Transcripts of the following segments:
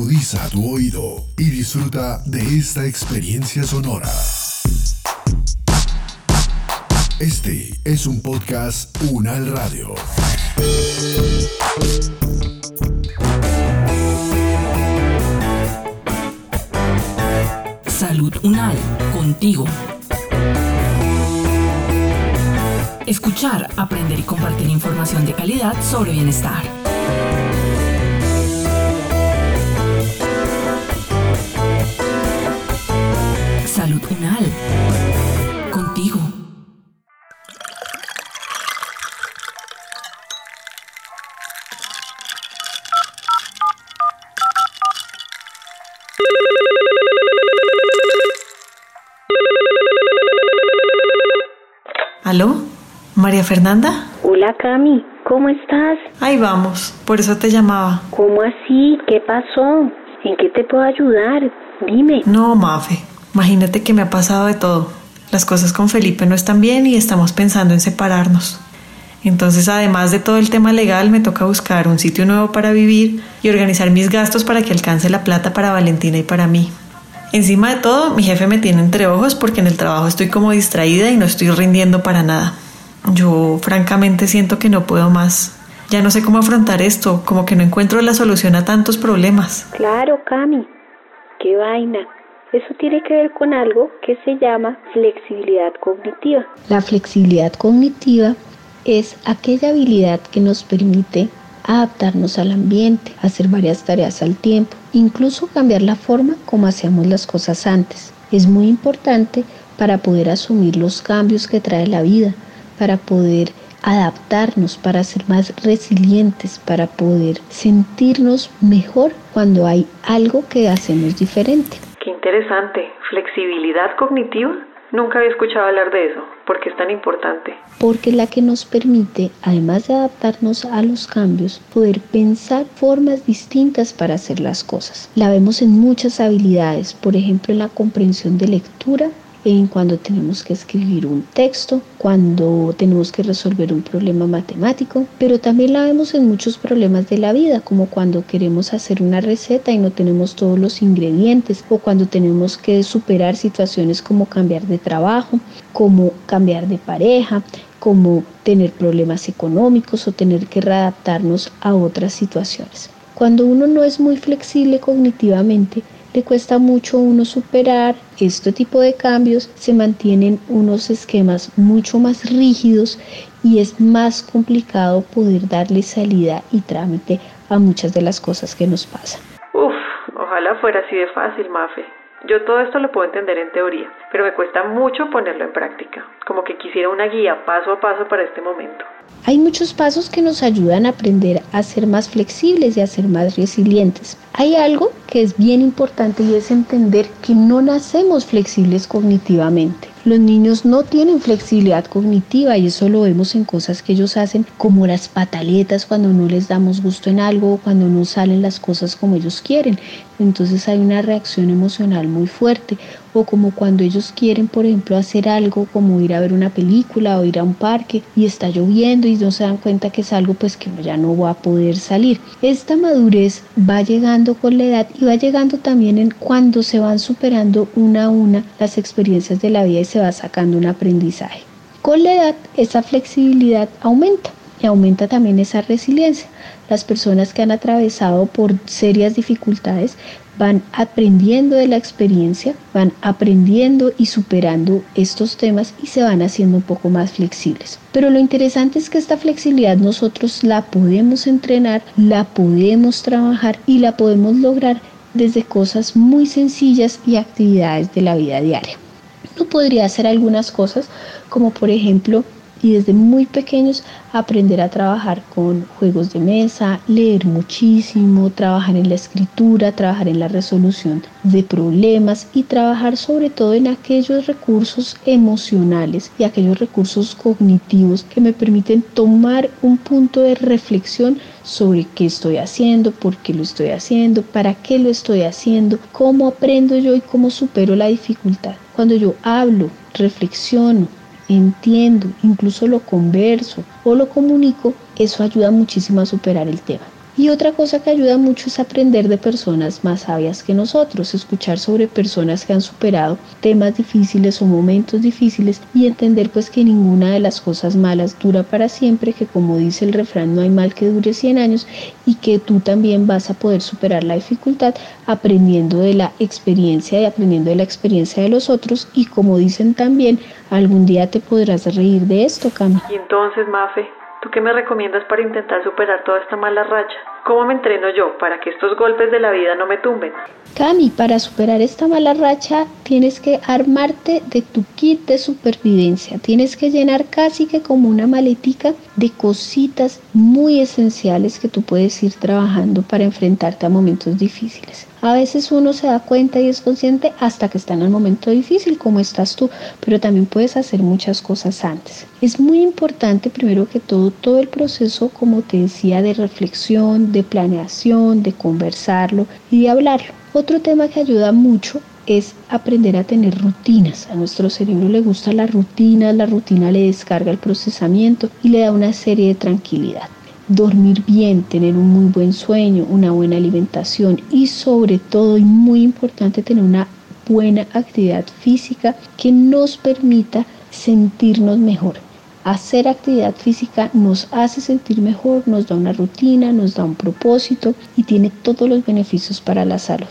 Agudiza tu oído y disfruta de esta experiencia sonora. Este es un podcast Unal Radio. Salud Unal, contigo. Escuchar, aprender y compartir información de calidad sobre bienestar. ¿Aló? ¿María Fernanda? Hola Cami, ¿cómo estás? Ahí vamos, por eso te llamaba. ¿Cómo así? ¿Qué pasó? ¿En qué te puedo ayudar? Dime. No, Mafe, imagínate que me ha pasado de todo. Las cosas con Felipe no están bien y estamos pensando en separarnos. Entonces, además de todo el tema legal, me toca buscar un sitio nuevo para vivir y organizar mis gastos para que alcance la plata para Valentina y para mí. Encima de todo, mi jefe me tiene entre ojos porque en el trabajo estoy como distraída y no estoy rindiendo para nada. Yo francamente siento que no puedo más. Ya no sé cómo afrontar esto, como que no encuentro la solución a tantos problemas. Claro, Cami. Qué vaina. Eso tiene que ver con algo que se llama flexibilidad cognitiva. La flexibilidad cognitiva es aquella habilidad que nos permite adaptarnos al ambiente, hacer varias tareas al tiempo, incluso cambiar la forma como hacíamos las cosas antes. Es muy importante para poder asumir los cambios que trae la vida, para poder adaptarnos, para ser más resilientes, para poder sentirnos mejor cuando hay algo que hacemos diferente. Qué interesante. ¿Flexibilidad cognitiva? Nunca había escuchado hablar de eso. ¿Por qué es tan importante? Porque la que nos permite, además de adaptarnos a los cambios, poder pensar formas distintas para hacer las cosas. La vemos en muchas habilidades, por ejemplo en la comprensión de lectura, en cuando tenemos que escribir un texto, cuando tenemos que resolver un problema matemático, pero también la vemos en muchos problemas de la vida, como cuando queremos hacer una receta y no tenemos todos los ingredientes, o cuando tenemos que superar situaciones como cambiar de trabajo, como cambiar de pareja, como tener problemas económicos o tener que readaptarnos a otras situaciones. Cuando uno no es muy flexible cognitivamente, le cuesta mucho uno superar este tipo de cambios, se mantienen unos esquemas mucho más rígidos y es más complicado poder darle salida y trámite a muchas de las cosas que nos pasan. Uf, ojalá fuera así de fácil, Mafe. Yo todo esto lo puedo entender en teoría, pero me cuesta mucho ponerlo en práctica, como que quisiera una guía paso a paso para este momento. Hay muchos pasos que nos ayudan a aprender a ser más flexibles y a ser más resilientes. Hay algo que es bien importante y es entender que no nacemos flexibles cognitivamente. Los niños no tienen flexibilidad cognitiva y eso lo vemos en cosas que ellos hacen como las pataletas cuando no les damos gusto en algo cuando no salen las cosas como ellos quieren. Entonces hay una reacción emocional muy fuerte o como cuando ellos quieren, por ejemplo, hacer algo como ir a ver una película o ir a un parque y está lloviendo y no se dan cuenta que es algo pues que ya no va a poder salir. Esta madurez va llegando con la edad y va llegando también en cuando se van superando una a una las experiencias de la vida y se va sacando un aprendizaje. Con la edad esa flexibilidad aumenta y aumenta también esa resiliencia. Las personas que han atravesado por serias dificultades van aprendiendo de la experiencia, van aprendiendo y superando estos temas y se van haciendo un poco más flexibles. Pero lo interesante es que esta flexibilidad nosotros la podemos entrenar, la podemos trabajar y la podemos lograr desde cosas muy sencillas y actividades de la vida diaria. Uno podría hacer algunas cosas como por ejemplo y desde muy pequeños aprender a trabajar con juegos de mesa, leer muchísimo, trabajar en la escritura, trabajar en la resolución de problemas y trabajar sobre todo en aquellos recursos emocionales y aquellos recursos cognitivos que me permiten tomar un punto de reflexión sobre qué estoy haciendo, por qué lo estoy haciendo, para qué lo estoy haciendo, cómo aprendo yo y cómo supero la dificultad. Cuando yo hablo, reflexiono, entiendo, incluso lo converso o lo comunico, eso ayuda muchísimo a superar el tema. Y otra cosa que ayuda mucho es aprender de personas más sabias que nosotros, escuchar sobre personas que han superado temas difíciles o momentos difíciles y entender pues que ninguna de las cosas malas dura para siempre, que como dice el refrán no hay mal que dure 100 años y que tú también vas a poder superar la dificultad aprendiendo de la experiencia y aprendiendo de la experiencia de los otros y como dicen también algún día te podrás reír de esto, Cami. Y entonces, Mafe, ¿tú qué me recomiendas para intentar superar toda esta mala racha? ¿Cómo me entreno yo para que estos golpes de la vida no me tumben? Cami, para superar esta mala racha tienes que armarte de tu kit de supervivencia. Tienes que llenar casi que como una maletica de cositas muy esenciales que tú puedes ir trabajando para enfrentarte a momentos difíciles. A veces uno se da cuenta y es consciente hasta que está en el momento difícil, como estás tú, pero también puedes hacer muchas cosas antes. Es muy importante, primero que todo, todo el proceso, como te decía, de reflexión, de planeación, de conversarlo y de hablarlo. Otro tema que ayuda mucho es aprender a tener rutinas. A nuestro cerebro le gusta la rutina, la rutina le descarga el procesamiento y le da una serie de tranquilidad. Dormir bien, tener un muy buen sueño, una buena alimentación y sobre todo y muy importante tener una buena actividad física que nos permita sentirnos mejor. Hacer actividad física nos hace sentir mejor, nos da una rutina, nos da un propósito y tiene todos los beneficios para la salud.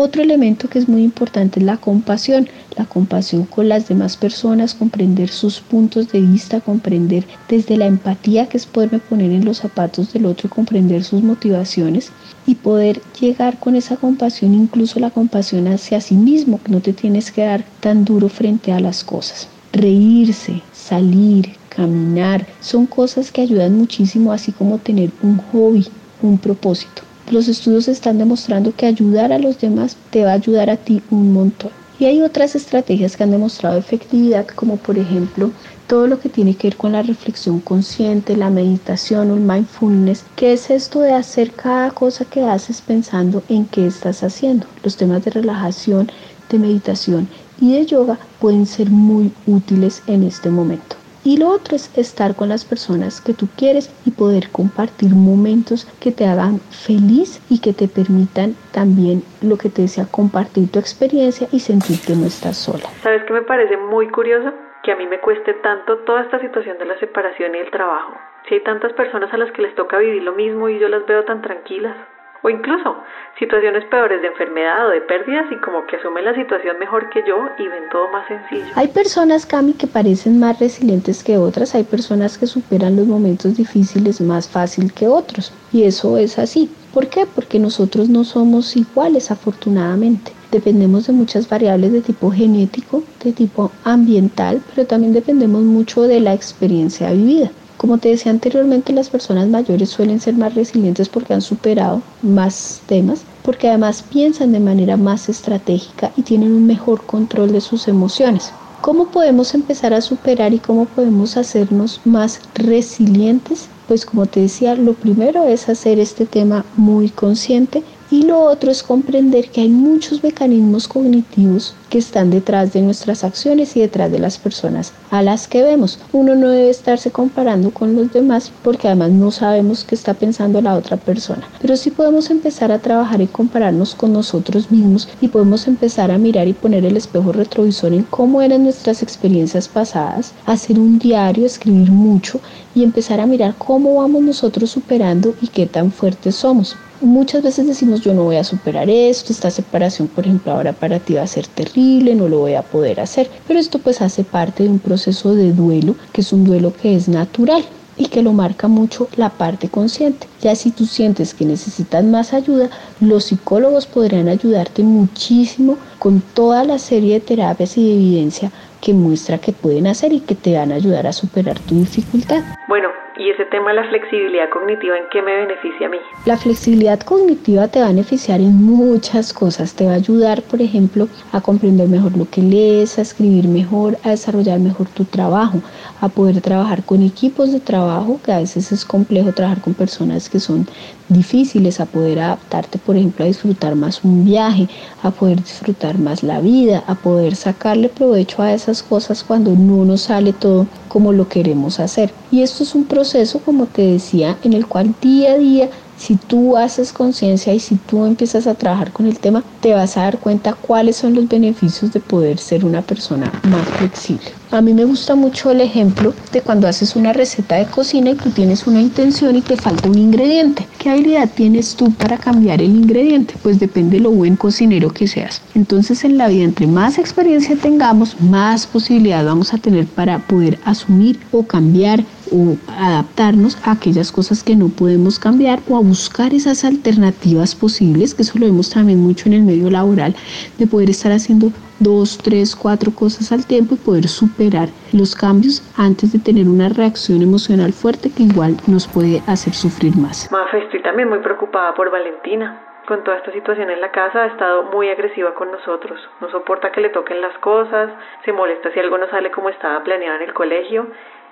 Otro elemento que es muy importante es la compasión, la compasión con las demás personas, comprender sus puntos de vista, comprender desde la empatía que es poderme poner en los zapatos del otro y comprender sus motivaciones y poder llegar con esa compasión, incluso la compasión hacia sí mismo, que no te tienes que dar tan duro frente a las cosas. Reírse, salir, caminar, son cosas que ayudan muchísimo, así como tener un hobby, un propósito. Los estudios están demostrando que ayudar a los demás te va a ayudar a ti un montón. Y hay otras estrategias que han demostrado efectividad, como por ejemplo todo lo que tiene que ver con la reflexión consciente, la meditación o el mindfulness, que es esto de hacer cada cosa que haces pensando en qué estás haciendo. Los temas de relajación, de meditación y de yoga pueden ser muy útiles en este momento. Y lo otro es estar con las personas que tú quieres y poder compartir momentos que te hagan feliz y que te permitan también lo que te decía, compartir tu experiencia y sentir que no estás sola. ¿Sabes qué me parece muy curioso? Que a mí me cueste tanto toda esta situación de la separación y el trabajo. Si hay tantas personas a las que les toca vivir lo mismo y yo las veo tan tranquilas o incluso situaciones peores de enfermedad o de pérdidas y como que asumen la situación mejor que yo y ven todo más sencillo. Hay personas, Cami, que parecen más resilientes que otras, hay personas que superan los momentos difíciles más fácil que otros y eso es así. ¿Por qué? Porque nosotros no somos iguales afortunadamente. Dependemos de muchas variables de tipo genético, de tipo ambiental, pero también dependemos mucho de la experiencia vivida. Como te decía anteriormente, las personas mayores suelen ser más resilientes porque han superado más temas, porque además piensan de manera más estratégica y tienen un mejor control de sus emociones. ¿Cómo podemos empezar a superar y cómo podemos hacernos más resilientes? Pues como te decía, lo primero es hacer este tema muy consciente y lo otro es comprender que hay muchos mecanismos cognitivos que están detrás de nuestras acciones y detrás de las personas a las que vemos. Uno no debe estarse comparando con los demás porque además no sabemos qué está pensando la otra persona. Pero sí podemos empezar a trabajar y compararnos con nosotros mismos y podemos empezar a mirar y poner el espejo retrovisor en cómo eran nuestras experiencias pasadas, hacer un diario, escribir mucho y empezar a mirar cómo vamos nosotros superando y qué tan fuertes somos. Muchas veces decimos yo no voy a superar esto, esta separación por ejemplo ahora para ti va a ser terrible, no lo voy a poder hacer, pero esto pues hace parte de un proceso de duelo, que es un duelo que es natural y que lo marca mucho la parte consciente. Ya si tú sientes que necesitas más ayuda, los psicólogos podrían ayudarte muchísimo con toda la serie de terapias y de evidencia que muestra que pueden hacer y que te van a ayudar a superar tu dificultad. Bueno, y ese tema de la flexibilidad cognitiva, ¿en qué me beneficia a mí? La flexibilidad cognitiva te va a beneficiar en muchas cosas. Te va a ayudar, por ejemplo, a comprender mejor lo que lees, a escribir mejor, a desarrollar mejor tu trabajo, a poder trabajar con equipos de trabajo, que a veces es complejo trabajar con personas que son difíciles, a poder adaptarte, por ejemplo, a disfrutar más un viaje, a poder disfrutar más la vida, a poder sacarle provecho a esas cosas cuando no nos sale todo como lo queremos hacer. Y esto es un proceso, como te decía, en el cual día a día Si tú haces conciencia y si tú empiezas a trabajar con el tema, te vas a dar cuenta cuáles son los beneficios de poder ser una persona más flexible. A mí me gusta mucho el ejemplo de cuando haces una receta de cocina y tú tienes una intención y te falta un ingrediente. ¿Qué habilidad tienes tú para cambiar el ingrediente? Pues depende de lo buen cocinero que seas. Entonces en la vida, entre más experiencia tengamos, más posibilidad vamos a tener para poder asumir o cambiar o adaptarnos a aquellas cosas que no podemos cambiar o a buscar esas alternativas posibles, que eso lo vemos también mucho en el medio laboral, de poder estar haciendo dos, tres, cuatro cosas al tiempo y poder superar los cambios antes de tener una reacción emocional fuerte que igual nos puede hacer sufrir más. Mafe, estoy también muy preocupada por Valentina. Con toda esta situación en la casa ha estado muy agresiva con nosotros. No soporta que le toquen las cosas, se molesta si algo no sale como estaba planeado en el colegio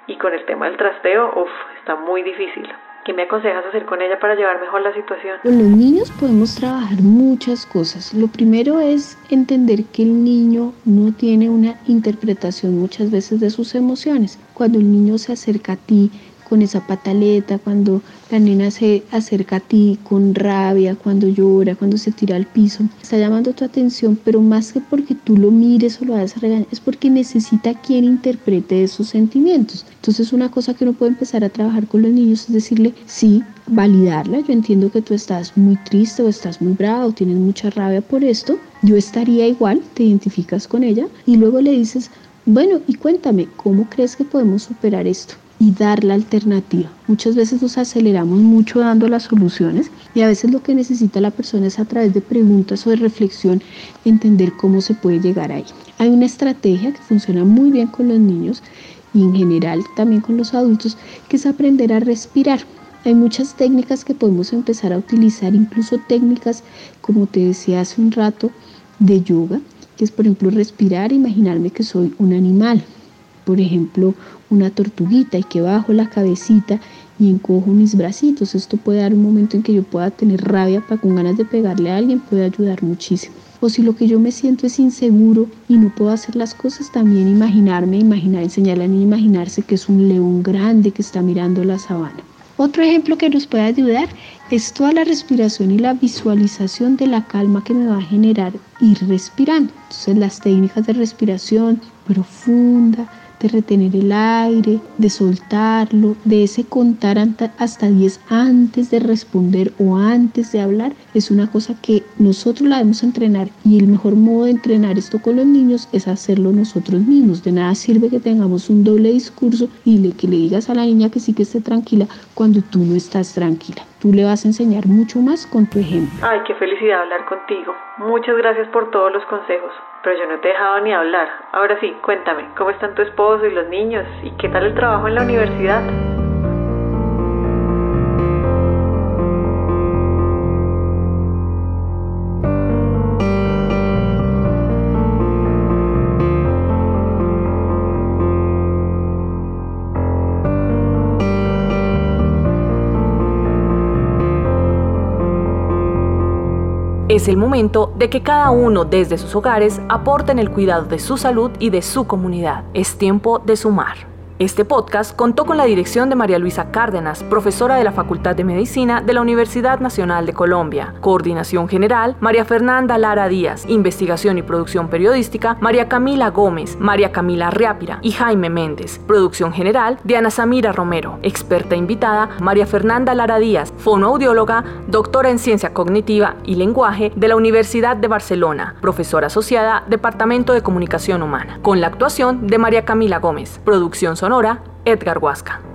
y con el tema del trasteo, uff, está muy difícil. ¿Qué me aconsejas hacer con ella para llevar mejor la situación? Con los niños podemos trabajar muchas cosas. Lo primero es entender que el niño no tiene una interpretación muchas veces de sus emociones. Cuando el niño se acerca a ti, con esa pataleta, cuando la nena se acerca a ti con rabia, cuando llora, cuando se tira al piso. Está llamando tu atención, pero más que porque tú lo mires o lo hagas regañar, es porque necesita quien interprete esos sentimientos. Entonces una cosa que uno puede empezar a trabajar con los niños es decirle, sí, validarla. Yo entiendo que tú estás muy triste o estás muy bravo o tienes mucha rabia por esto. Yo estaría igual, te identificas con ella y luego le dices, bueno, y cuéntame, ¿cómo crees que podemos superar esto? Y dar la alternativa. Muchas veces nos aceleramos mucho dando las soluciones y a veces lo que necesita la persona es a través de preguntas o de reflexión entender cómo se puede llegar ahí. Hay una estrategia que funciona muy bien con los niños y en general también con los adultos, que es aprender a respirar. Hay muchas técnicas que podemos empezar a utilizar, incluso técnicas, como te decía hace un rato, de yoga, que es por ejemplo respirar, imaginarme que soy un animal, por ejemplo, una tortuguita y que bajo la cabecita y encojo mis bracitos. Esto puede dar un momento en que yo pueda tener rabia para con ganas de pegarle a alguien, puede ayudar muchísimo. O si lo que yo me siento es inseguro y no puedo hacer las cosas, también imaginarme, imaginar, enseñarle a niño imaginarse que es un león grande que está mirando la sabana. Otro ejemplo que nos puede ayudar es toda la respiración y la visualización de la calma que me va a generar ir respirando. Entonces las técnicas de respiración profunda, de retener el aire, de soltarlo, de ese contar hasta 10 antes de responder o antes de hablar, es una cosa que nosotros la debemos entrenar y el mejor modo de entrenar esto con los niños es hacerlo nosotros mismos. De nada sirve que tengamos un doble discurso y le, que le digas a la niña que sí que esté tranquila cuando tú no estás tranquila. Tú le vas a enseñar mucho más con tu ejemplo. Ay, qué felicidad hablar contigo. Muchas gracias por todos los consejos pero yo no te he dejado ni hablar. Ahora sí, cuéntame, ¿cómo están tu esposo y los niños? ¿Y qué tal el trabajo en la universidad? Es el momento de que cada uno desde sus hogares aporte en el cuidado de su salud y de su comunidad. Es tiempo de sumar. Este podcast contó con la dirección de María Luisa Cárdenas, profesora de la Facultad de Medicina de la Universidad Nacional de Colombia. Coordinación General, María Fernanda Lara Díaz. Investigación y producción periodística, María Camila Gómez, María Camila Riápira y Jaime Méndez. Producción General, Diana Samira Romero. Experta invitada, María Fernanda Lara Díaz, fonoaudióloga, doctora en Ciencia Cognitiva y Lenguaje de la Universidad de Barcelona, profesora asociada, Departamento de Comunicación Humana. Con la actuación de María Camila Gómez. Producción Sonora, Edgar Huasca.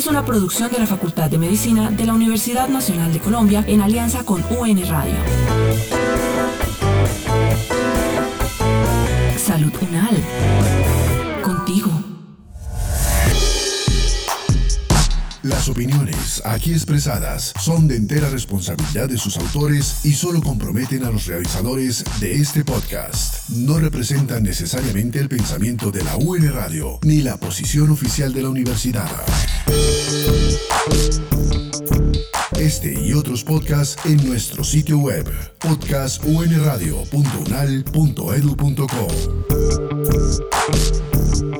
Es una producción de la Facultad de Medicina de la Universidad Nacional de Colombia en alianza con UN Radio. Salud Unal. Las opiniones aquí expresadas son de entera responsabilidad de sus autores y solo comprometen a los realizadores de este podcast. No representan necesariamente el pensamiento de la UN Radio ni la posición oficial de la universidad. Este y otros podcasts en nuestro sitio web podcastunradio.unal.edu.co.